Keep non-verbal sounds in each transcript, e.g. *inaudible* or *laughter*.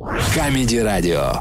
Камеди-радио.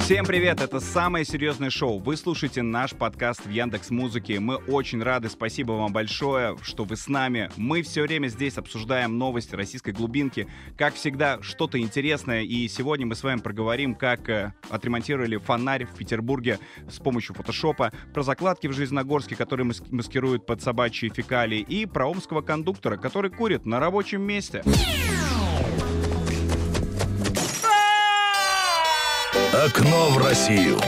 Всем привет, это самое серьезное шоу. Вы слушаете наш подкаст в Яндекс Музыке. Мы очень рады, спасибо вам большое, что вы с нами. Мы все время здесь обсуждаем новости российской глубинки. Как всегда, что-то интересное. И сегодня мы с вами проговорим, как э, отремонтировали фонарь в Петербурге с помощью фотошопа, про закладки в Железногорске, которые мас- маскируют под собачьи фекалии, и про омского кондуктора, который курит на рабочем месте. Окно в Россию.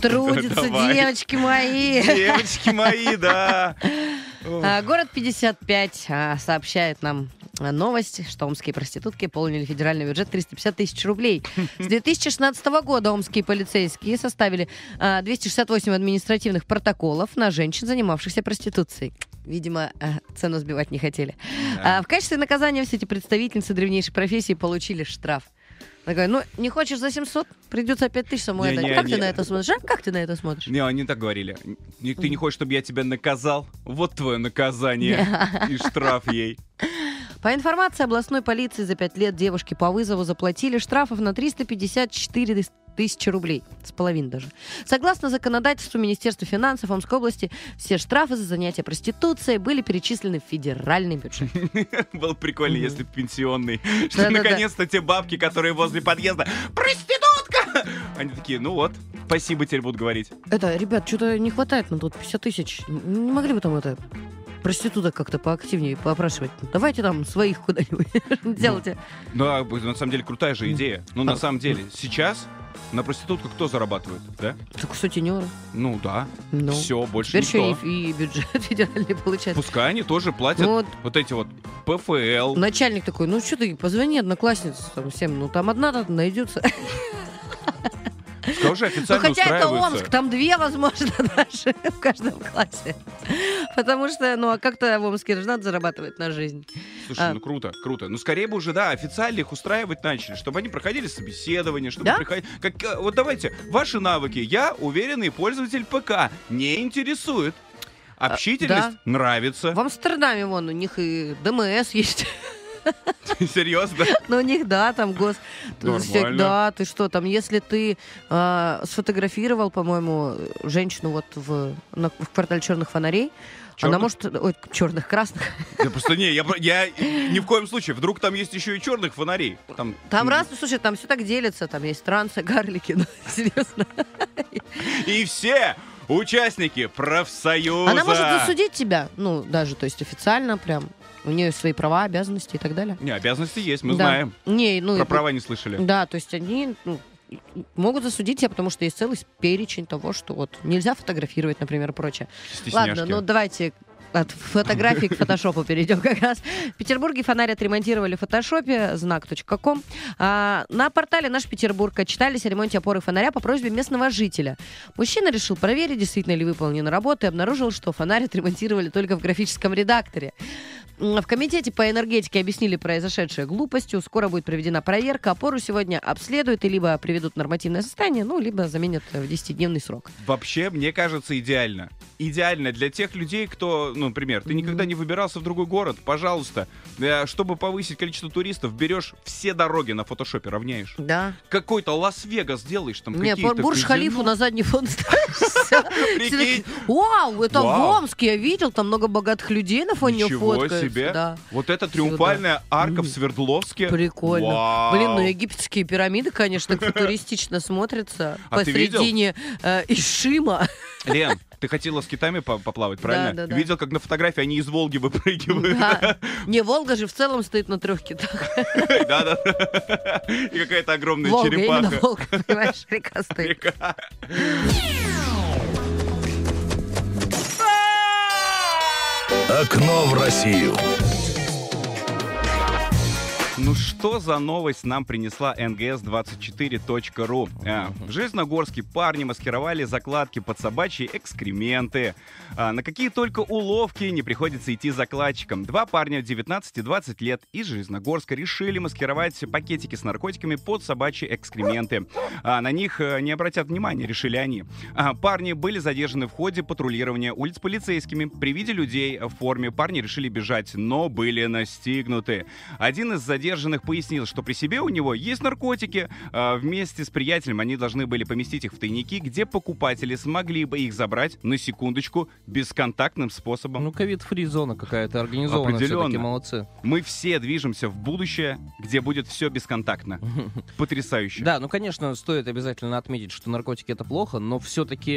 Трудятся Давай. девочки мои. Девочки мои, да. *laughs* А, Город 55 а, сообщает нам а, новость, что омские проститутки полнили федеральный бюджет 350 тысяч рублей. С 2016 года омские полицейские составили а, 268 административных протоколов на женщин, занимавшихся проституцией. Видимо, а, цену сбивать не хотели. Да. А, В качестве наказания все эти представительницы древнейшей профессии получили штраф. Такая, ну, не хочешь за 700, придется 5 тысяч самой Не, отдать. не, Как не. ты на это смотришь? а? Как ты на это смотришь? Не, они так говорили. Ты не хочешь, чтобы я тебя наказал? Вот твое наказание. *laughs* И штраф ей. По информации областной полиции за пять лет девушки по вызову заплатили штрафов на 354 тысячи рублей. С половиной даже. Согласно законодательству Министерства финансов Омской области, все штрафы за занятие проституцией были перечислены в федеральный бюджет. *laughs* Было прикольно, если пенсионный. *laughs* Что наконец-то те бабки, которые возле подъезда. Проститутка! *laughs* Они такие, ну вот, спасибо теперь будут говорить. Это, ребят, что-то не хватает нам тут 50 тысяч. Не могли бы там это проституток как-то поактивнее поопрашивать? Давайте там своих куда-нибудь делайте. Ну, а, на самом деле, крутая же идея. Ну, на А. самом деле, сейчас на проститутках кто зарабатывает, да? Так сутенеры. Ну, да. Ну. Все, больше Теперь еще никто. и, и бюджет *laughs* федеральный получается. Пускай они тоже платят Ну вот вот эти вот ПФЛ. Начальник такой, ну что ты, позвони однокласснице там всем, ну там одна -то найдется. Пускай уже Ну официально хотя это. Омск, там две, возможно, *laughs* даже в каждом классе. Потому что, ну а как-то в Омске же надо зарабатывать на жизнь. Слушай, А. ну круто, круто. Ну скорее бы уже, да, официально их устраивать начали, чтобы они проходили собеседование, чтобы Да? приходили... Как, э, вот давайте, ваши навыки. Я уверенный пользователь ПК. Не интересует. Общительность А, да. нравится. В Амстердаме вон у них и ДМС есть. *laughs* *laughs* Серьезно? Но у них, да, там гос... Да, ты что, там, если ты а, сфотографировал, по-моему, женщину вот в, на- в квартале черных фонарей, она Чёрных? может... Ой, черных, красных. Я просто не, я, я ни в коем случае. Вдруг там есть еще и черных фонарей. Там, Там раз, слушай, там все так делится, там есть трансы, гарлики, *laughs* ну, серьезно. И все участники профсоюза. Она может засудить тебя, ну, даже, то есть официально прям. У нее свои права, обязанности и так далее. Не, обязанности есть, мы Да. знаем. Не, ну, Про и- права не слышали. Да, то есть они ну, могут засудить тебя, потому что есть целый перечень того, что вот нельзя фотографировать, например, и прочее. Стесняшки. Ладно, ну давайте от фотографий к фотошопу перейдем как раз. В Петербурге фонарь отремонтировали в фотошопе знак.ком. А, на портале «Наш Петербург» отчитались о ремонте опоры фонаря по просьбе местного жителя. Мужчина решил проверить, действительно ли выполнены работы, и обнаружил, что фонарь отремонтировали только в графическом редакторе. В комитете по энергетике объяснили произошедшее глупостью. Скоро будет проведена проверка. Опору сегодня обследуют и либо приведут в нормативное состояние, ну, либо заменят в 10-дневный срок. Вообще, мне кажется, идеально. Идеально для тех людей, кто, ну, например, ты никогда не выбирался в другой город, пожалуйста, э, чтобы повысить количество туристов, берешь все дороги на фотошопе, равняешь. Да. Какой-то Лас-Вегас делаешь, там Не, какие-то Бурж казино. Халифу на задний фон *laughs* ставишь. Прикинь. Вау, это в Вау. Омске, я видел, там много богатых людей на фоне Ничего фоткаются. себе. Да. Вот это триумфальная арка в. Свердловске. Прикольно. Вау. Блин, ну египетские пирамиды, конечно, так футуристично смотрятся. *laughs* А ты видел? Посредине э, Ишима. *laughs* Лен, ты хотела с китами по- поплавать, правильно? Да, да, да. Видел, как на фотографии они из Волги выпрыгивают. Да. *laughs* Не, Волга же в целом стоит на трех китах. Да-да. И какая-то огромная Волга, именно черепаха. Волга, понимаешь, река стоит. Река. Окно в Россию. Ну что за новость нам принесла нгс24.ру? А, в Железногорске парни маскировали закладки под собачьи экскременты. А, на какие только уловки не приходится идти закладчикам. Два парня 19 и 20 лет из Железногорска решили маскировать пакетики с наркотиками под собачьи экскременты. А, на них э, не обратят внимания, решили они. А, парни были задержаны в ходе патрулирования улиц полицейскими. При виде людей в форме парни решили бежать, но были настигнуты. Один из задержанных пояснил, что при себе у него есть наркотики. А, вместе с приятелем они должны были поместить их в тайники, где покупатели смогли бы их забрать, на секундочку, бесконтактным способом. Ну, ковид-фри зона какая-то организованная, Определенно. все-таки молодцы. Мы все движемся в будущее, где будет все бесконтактно. *laughs* Потрясающе. Да, ну, конечно, стоит обязательно отметить, что наркотики это плохо, но все-таки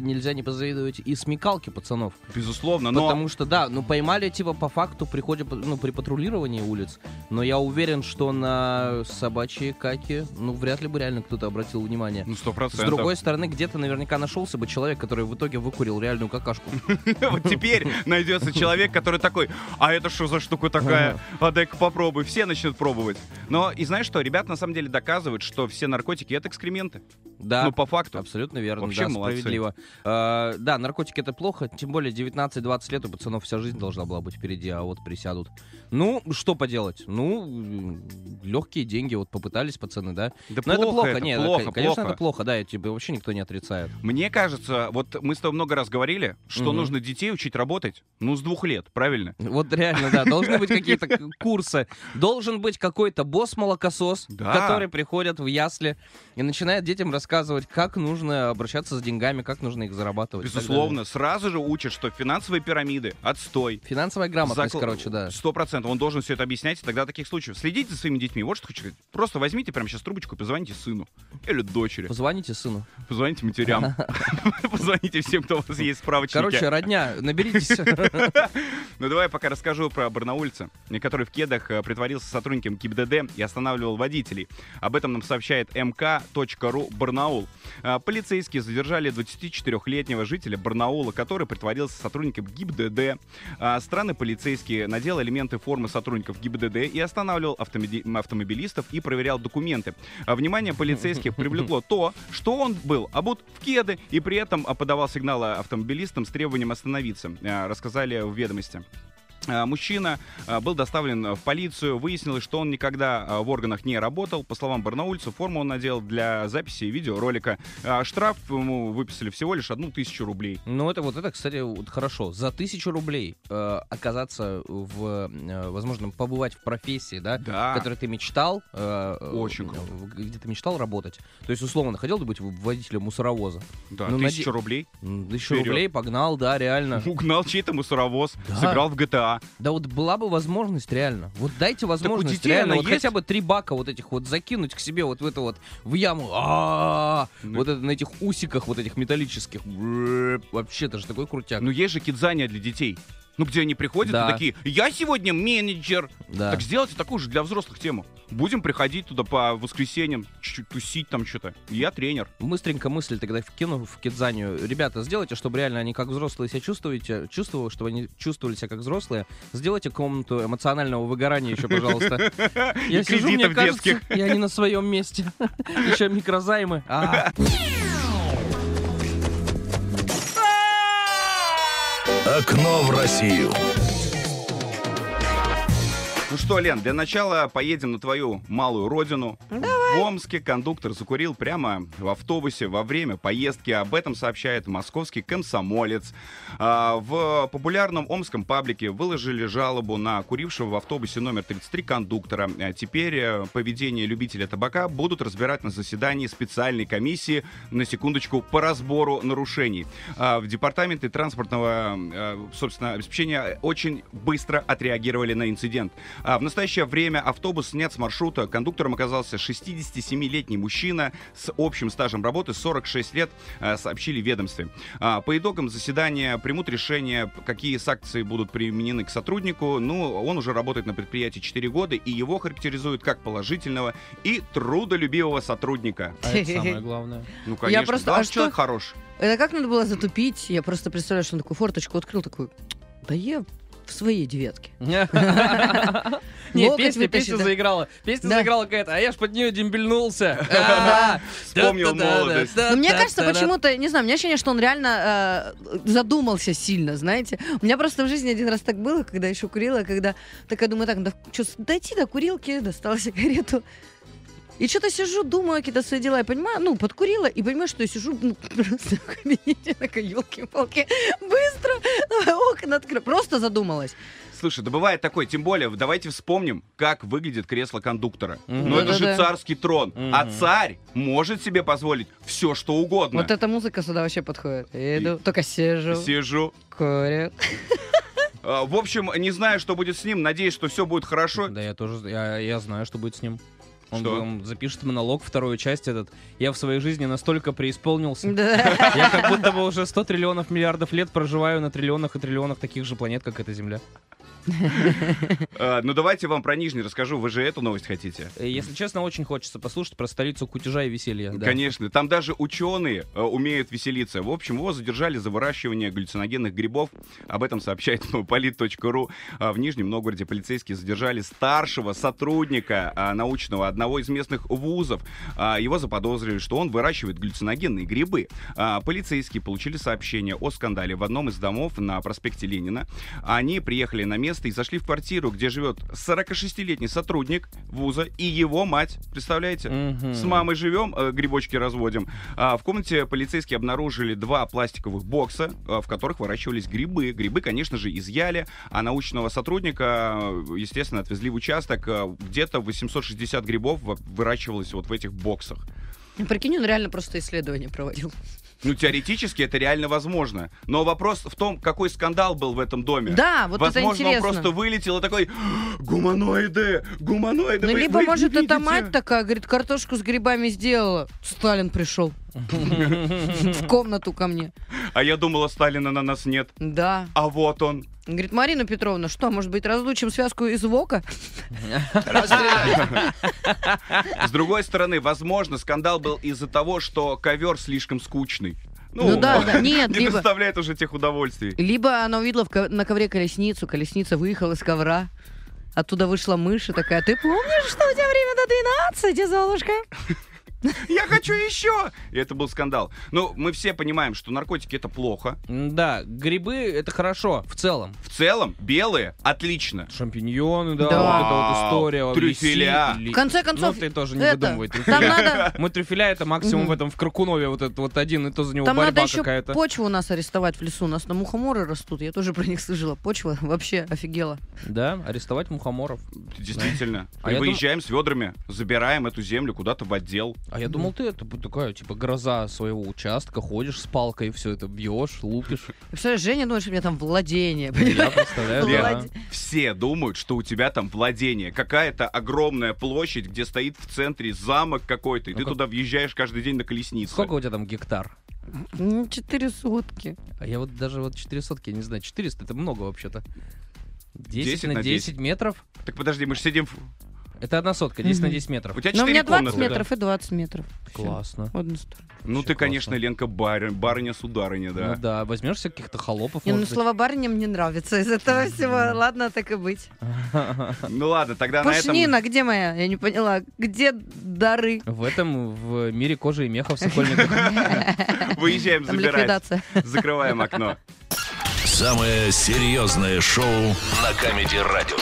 нельзя не позавидовать и смекалке пацанов. Безусловно, но... Потому что, да, ну поймали, типа, по факту при ходе, ну, при патрулировании улиц, но я уверен, что на собачьи каки, ну, вряд ли бы реально кто-то обратил внимание. Ну, сто С процентов. другой стороны, где-то наверняка нашелся бы человек, который в итоге выкурил реальную какашку. *laughs* Вот теперь найдется человек, который такой, а это что за штука такая? А дай-ка попробуй. Все начнут пробовать. Но и знаешь что, ребята на самом деле доказывают, что все наркотики это экскременты. Да, Ну, по факту. Абсолютно верно, Вообще да, молодцы. справедливо. А, да, наркотики это плохо, тем более 19-20 лет у пацанов вся жизнь должна была быть впереди, а вот присядут. Ну, что поделать? Ну, легкие деньги, вот попытались пацаны, да? Да Но это плохо, это нет, плохо, конечно, плохо. это плохо, да, и тебе вообще никто не отрицает. Мне кажется, вот мы с тобой много раз говорили, что Мгм. нужно детей учить работать, ну, с двух лет, правильно? Вот реально, да, должны быть какие-то *laughs* курсы. Должен быть какой-то босс-молокосос, который приходит в ясли и начинает детям рассказывать, как нужно обращаться с деньгами, как нужно их зарабатывать. Безусловно, сразу же учат, что финансовые пирамиды, отстой. Финансовая грамотность, Закл- короче, да. Сто процентов. Он должен все это объяснять, и тогда таких случаев. Следите за своими детьми. Вот что хочу сказать. Просто возьмите прямо сейчас трубочку и позвоните сыну. Или дочери. Позвоните сыну. Позвоните матерям. *laughs* Позвоните всем, кто у вас есть справочники. Короче, родня, наберитесь. *laughs* Ну давай я пока расскажу про барнаульца, который в кедах э, притворился сотрудником ГИБДД и останавливал водителей. Об этом нам сообщает mk.ru Барнаул. А, Полицейские задержали 24-летнего жителя Барнаула, который притворился сотрудником ГИБДД. А, Странные полицейские надел элементы формы сотрудников ГИБДД и останавливал автомоби- автомобилистов и проверял документы. А, Внимание полицейских привлекло *laughs* то, что он был обут в кеды и при этом подавал сигналы автомобилистам с требованием остановиться, рассказали в ведомости. А, Мужчина а, был доставлен в полицию. Выяснилось, что он никогда а, в органах не работал. По словам барнаульца, форму он надел для записи видеоролика. Штраф ему выписали всего лишь одну тысячу рублей. Ну, это вот это, кстати, вот хорошо. За тысячу рублей э, оказаться в, э, возможно, побывать в профессии, да, Да. в которой ты мечтал, э, Очень э, круто. где ты мечтал работать. То есть, условно, хотел бы быть водителем мусоровоза. Да, Ну, тысяча наде- рублей. Вперед. рублей, погнал, да, реально. Угнал чей-то мусоровоз, Да. сыграл в GTA. Да вот была бы возможность реально. Вот дайте возможность детей реально. Вот есть? хотя бы три бака вот этих вот закинуть к себе вот в это вот, в яму. Ну. Вот это на этих усиках вот этих металлических. Вообще, это же такой крутяк. Ну есть же кидзания для детей. Ну, где они приходят Да. и такие, я сегодня менеджер. Да. Так сделайте такую же для взрослых тему. Будем приходить туда по воскресеньям, чуть-чуть тусить там что-то. Я тренер. Быстренько мысли тогда вкину в кидзанию. Ребята, сделайте, чтобы реально они как взрослые себя чувствуете, чувствовали, чтобы они чувствовали себя как взрослые. Сделайте комнату эмоционального выгорания еще, пожалуйста. *laughs* Я сижу, мне кажется, я не на своем месте. *laughs* Еще микрозаймы. Окно в Россию. Ну что, Лен, для начала поедем на твою малую родину. В Омске кондуктор закурил прямо в автобусе во время поездки. Об этом сообщает московский комсомолец. А, В популярном омском паблике выложили жалобу на курившего в автобусе номер 33 кондуктора. А Теперь э, поведение любителя табака будут разбирать на заседании специальной комиссии, на секундочку, по разбору нарушений. А, В департаменте транспортного, э, собственно, обеспечения очень быстро отреагировали на инцидент. А В настоящее время автобус снят с маршрута. Кондуктором оказался 67-летний мужчина с общим стажем работы 46 лет, э, сообщили ведомстве. А, По итогам заседания примут решение, какие санкции будут применены к сотруднику. Ну, он уже работает на предприятии 4 года, и его характеризуют как положительного и трудолюбивого сотрудника. а это самое главное. Ну, конечно, просто- главное, а что что- человек хорош. Это как надо было затупить? Я просто представляю, что он такую форточку открыл, такой, да я в своей девятке. *laughs* Не, песня, песня заиграла. Песня заиграла какая-то, а я ж под нее дембельнулся. *laughs* Да. Вспомнил молодость. Но мне кажется, почему-то, не знаю, у меня ощущение, что он реально э, задумался сильно, знаете. У меня просто в жизни один раз так было, когда еще курила, когда такая думаю, так, что, дойти до курилки, достала сигарету. И что-то сижу, думаю какие-то свои дела, и понимаю, ну, подкурила, и понимаю, что я сижу ну, *laughs* просто в кабинете, такая, елки-палки, быстро окна открою. Просто задумалась. Слушай, да бывает такое, тем более, давайте вспомним, как выглядит кресло кондуктора. Мгм. Ну это же царский трон. А Мгм. царь может себе позволить все, что угодно. Вот эта музыка сюда вообще подходит. Я иду, только сижу, Сижу. курю. *laughs* А, В общем, не знаю, что будет с ним. Надеюсь, что все будет хорошо. Да, я тоже, я, я знаю, что будет с ним. Он, Что? он запишет монолог, вторую часть этот. Я в своей жизни настолько преисполнился. Да. Я как будто бы уже 100 триллионов миллиардов лет проживаю на триллионах и триллионах таких же планет, как эта Земля. *laughs* А, Ну давайте вам про Нижний расскажу. Вы же эту новость хотите? Э, Если честно, очень хочется послушать про столицу кутежа и веселья. Конечно, там даже ученые э, умеют веселиться. В общем, его задержали за выращивание галлюциногенных грибов. Об этом сообщает polit.ru. А, В Нижнем Новгороде полицейские задержали старшего сотрудника а, научного одного из местных вузов. Его заподозрили, что он выращивает галлюциногенные грибы. Полицейские получили сообщение о скандале в одном из домов на проспекте Ленина. Они приехали на место и зашли в квартиру, где живет 46-летний сотрудник вуза и его мать. Представляете? Мгм. С мамой живем, э, грибочки разводим. А, в комнате полицейские обнаружили два пластиковых бокса, э, в которых выращивались грибы. Грибы, конечно же, изъяли, а научного сотрудника, э, естественно, отвезли в участок. Э, Где-то 860 грибов выращивалось вот в этих боксах. Ну, Прикинь, он реально просто исследование проводил. Ну, теоретически это реально возможно. Но вопрос в том, какой скандал был в этом доме. Да, вот Возможно, это интересно. он просто вылетел и такой, гуманоиды, гуманоиды. Ну, вы- либо, вы может, это видите?» мать такая, говорит, картошку с грибами сделала. Сталин пришел в комнату ко мне. А я думала, Сталина на нас нет. Да. А вот он. Говорит, Марина Петровна, что, может быть, разлучим связку из ВОКа? С другой стороны, возможно, скандал был из-за того, что ковер слишком скучный. Ну да, да. Нет, не либо- доставляет уже тех удовольствий. Либо она увидела в на ковре колесницу, колесница выехала из ковра, оттуда вышла мышь и такая, ты помнишь, что у тебя время до 12, Золушка? *laughs* Я хочу еще! И это был скандал. Ну, мы все понимаем, что наркотики это плохо. Да, грибы это хорошо в целом. В целом, белые отлично. Шампиньоны, да, Да. вот эта вот история. Трюфеля. В конце концов, Ну, ты тоже не это, выдумывай там трюфеля. надо, *laughs* Мы трюфеля это максимум в этом в Кракунове вот этот вот один, и то за него там надо борьба еще какая-то. почву у нас арестовать в лесу. У нас на мухоморы растут, я тоже про них слышала. Почва *laughs* вообще офигела. Да, арестовать мухоморов. Действительно. А И я выезжаем с ведрами, забираем эту землю куда-то в отдел. А я думал, ты это такая, типа, гроза своего участка, ходишь с палкой, все это бьешь, лупишь. Представляешь, Женя думает, что у меня там владение. Я представляю, да. Все думают, что у тебя там владение. Какая-то огромная площадь, где стоит в центре замок какой-то, и Ну ты туда въезжаешь каждый день на колеснице. Сколько у тебя там гектар? Ну, Четыре сутки. А я вот даже вот 400, я не знаю, 400 это много вообще-то. 10, 10 на на 10, 10. метров? Так подожди, мы же сидим... в- Это одна сотка, 10 на Мгм. 10 метров. У тебя Но у 4 меня 20 комнаты. метров и 20 метров. Всё. Классно. Ну ты, конечно. Ленка, бары- барыня-сударыня, да. Ну да, возьмешь себе каких-то холопов. Не, ну может быть. слова барыня мне нравится из этого всего. Ладно, так и быть. *laughs* Ну ладно, тогда на этом... Пушнина, где моя? Я не поняла. Где дары? В этом, в мире кожи и меха в Сокольниках. *laughs* Выезжаем Там забирать. ликвидация. Закрываем окно. Самое серьезное шоу на Камеди Радио.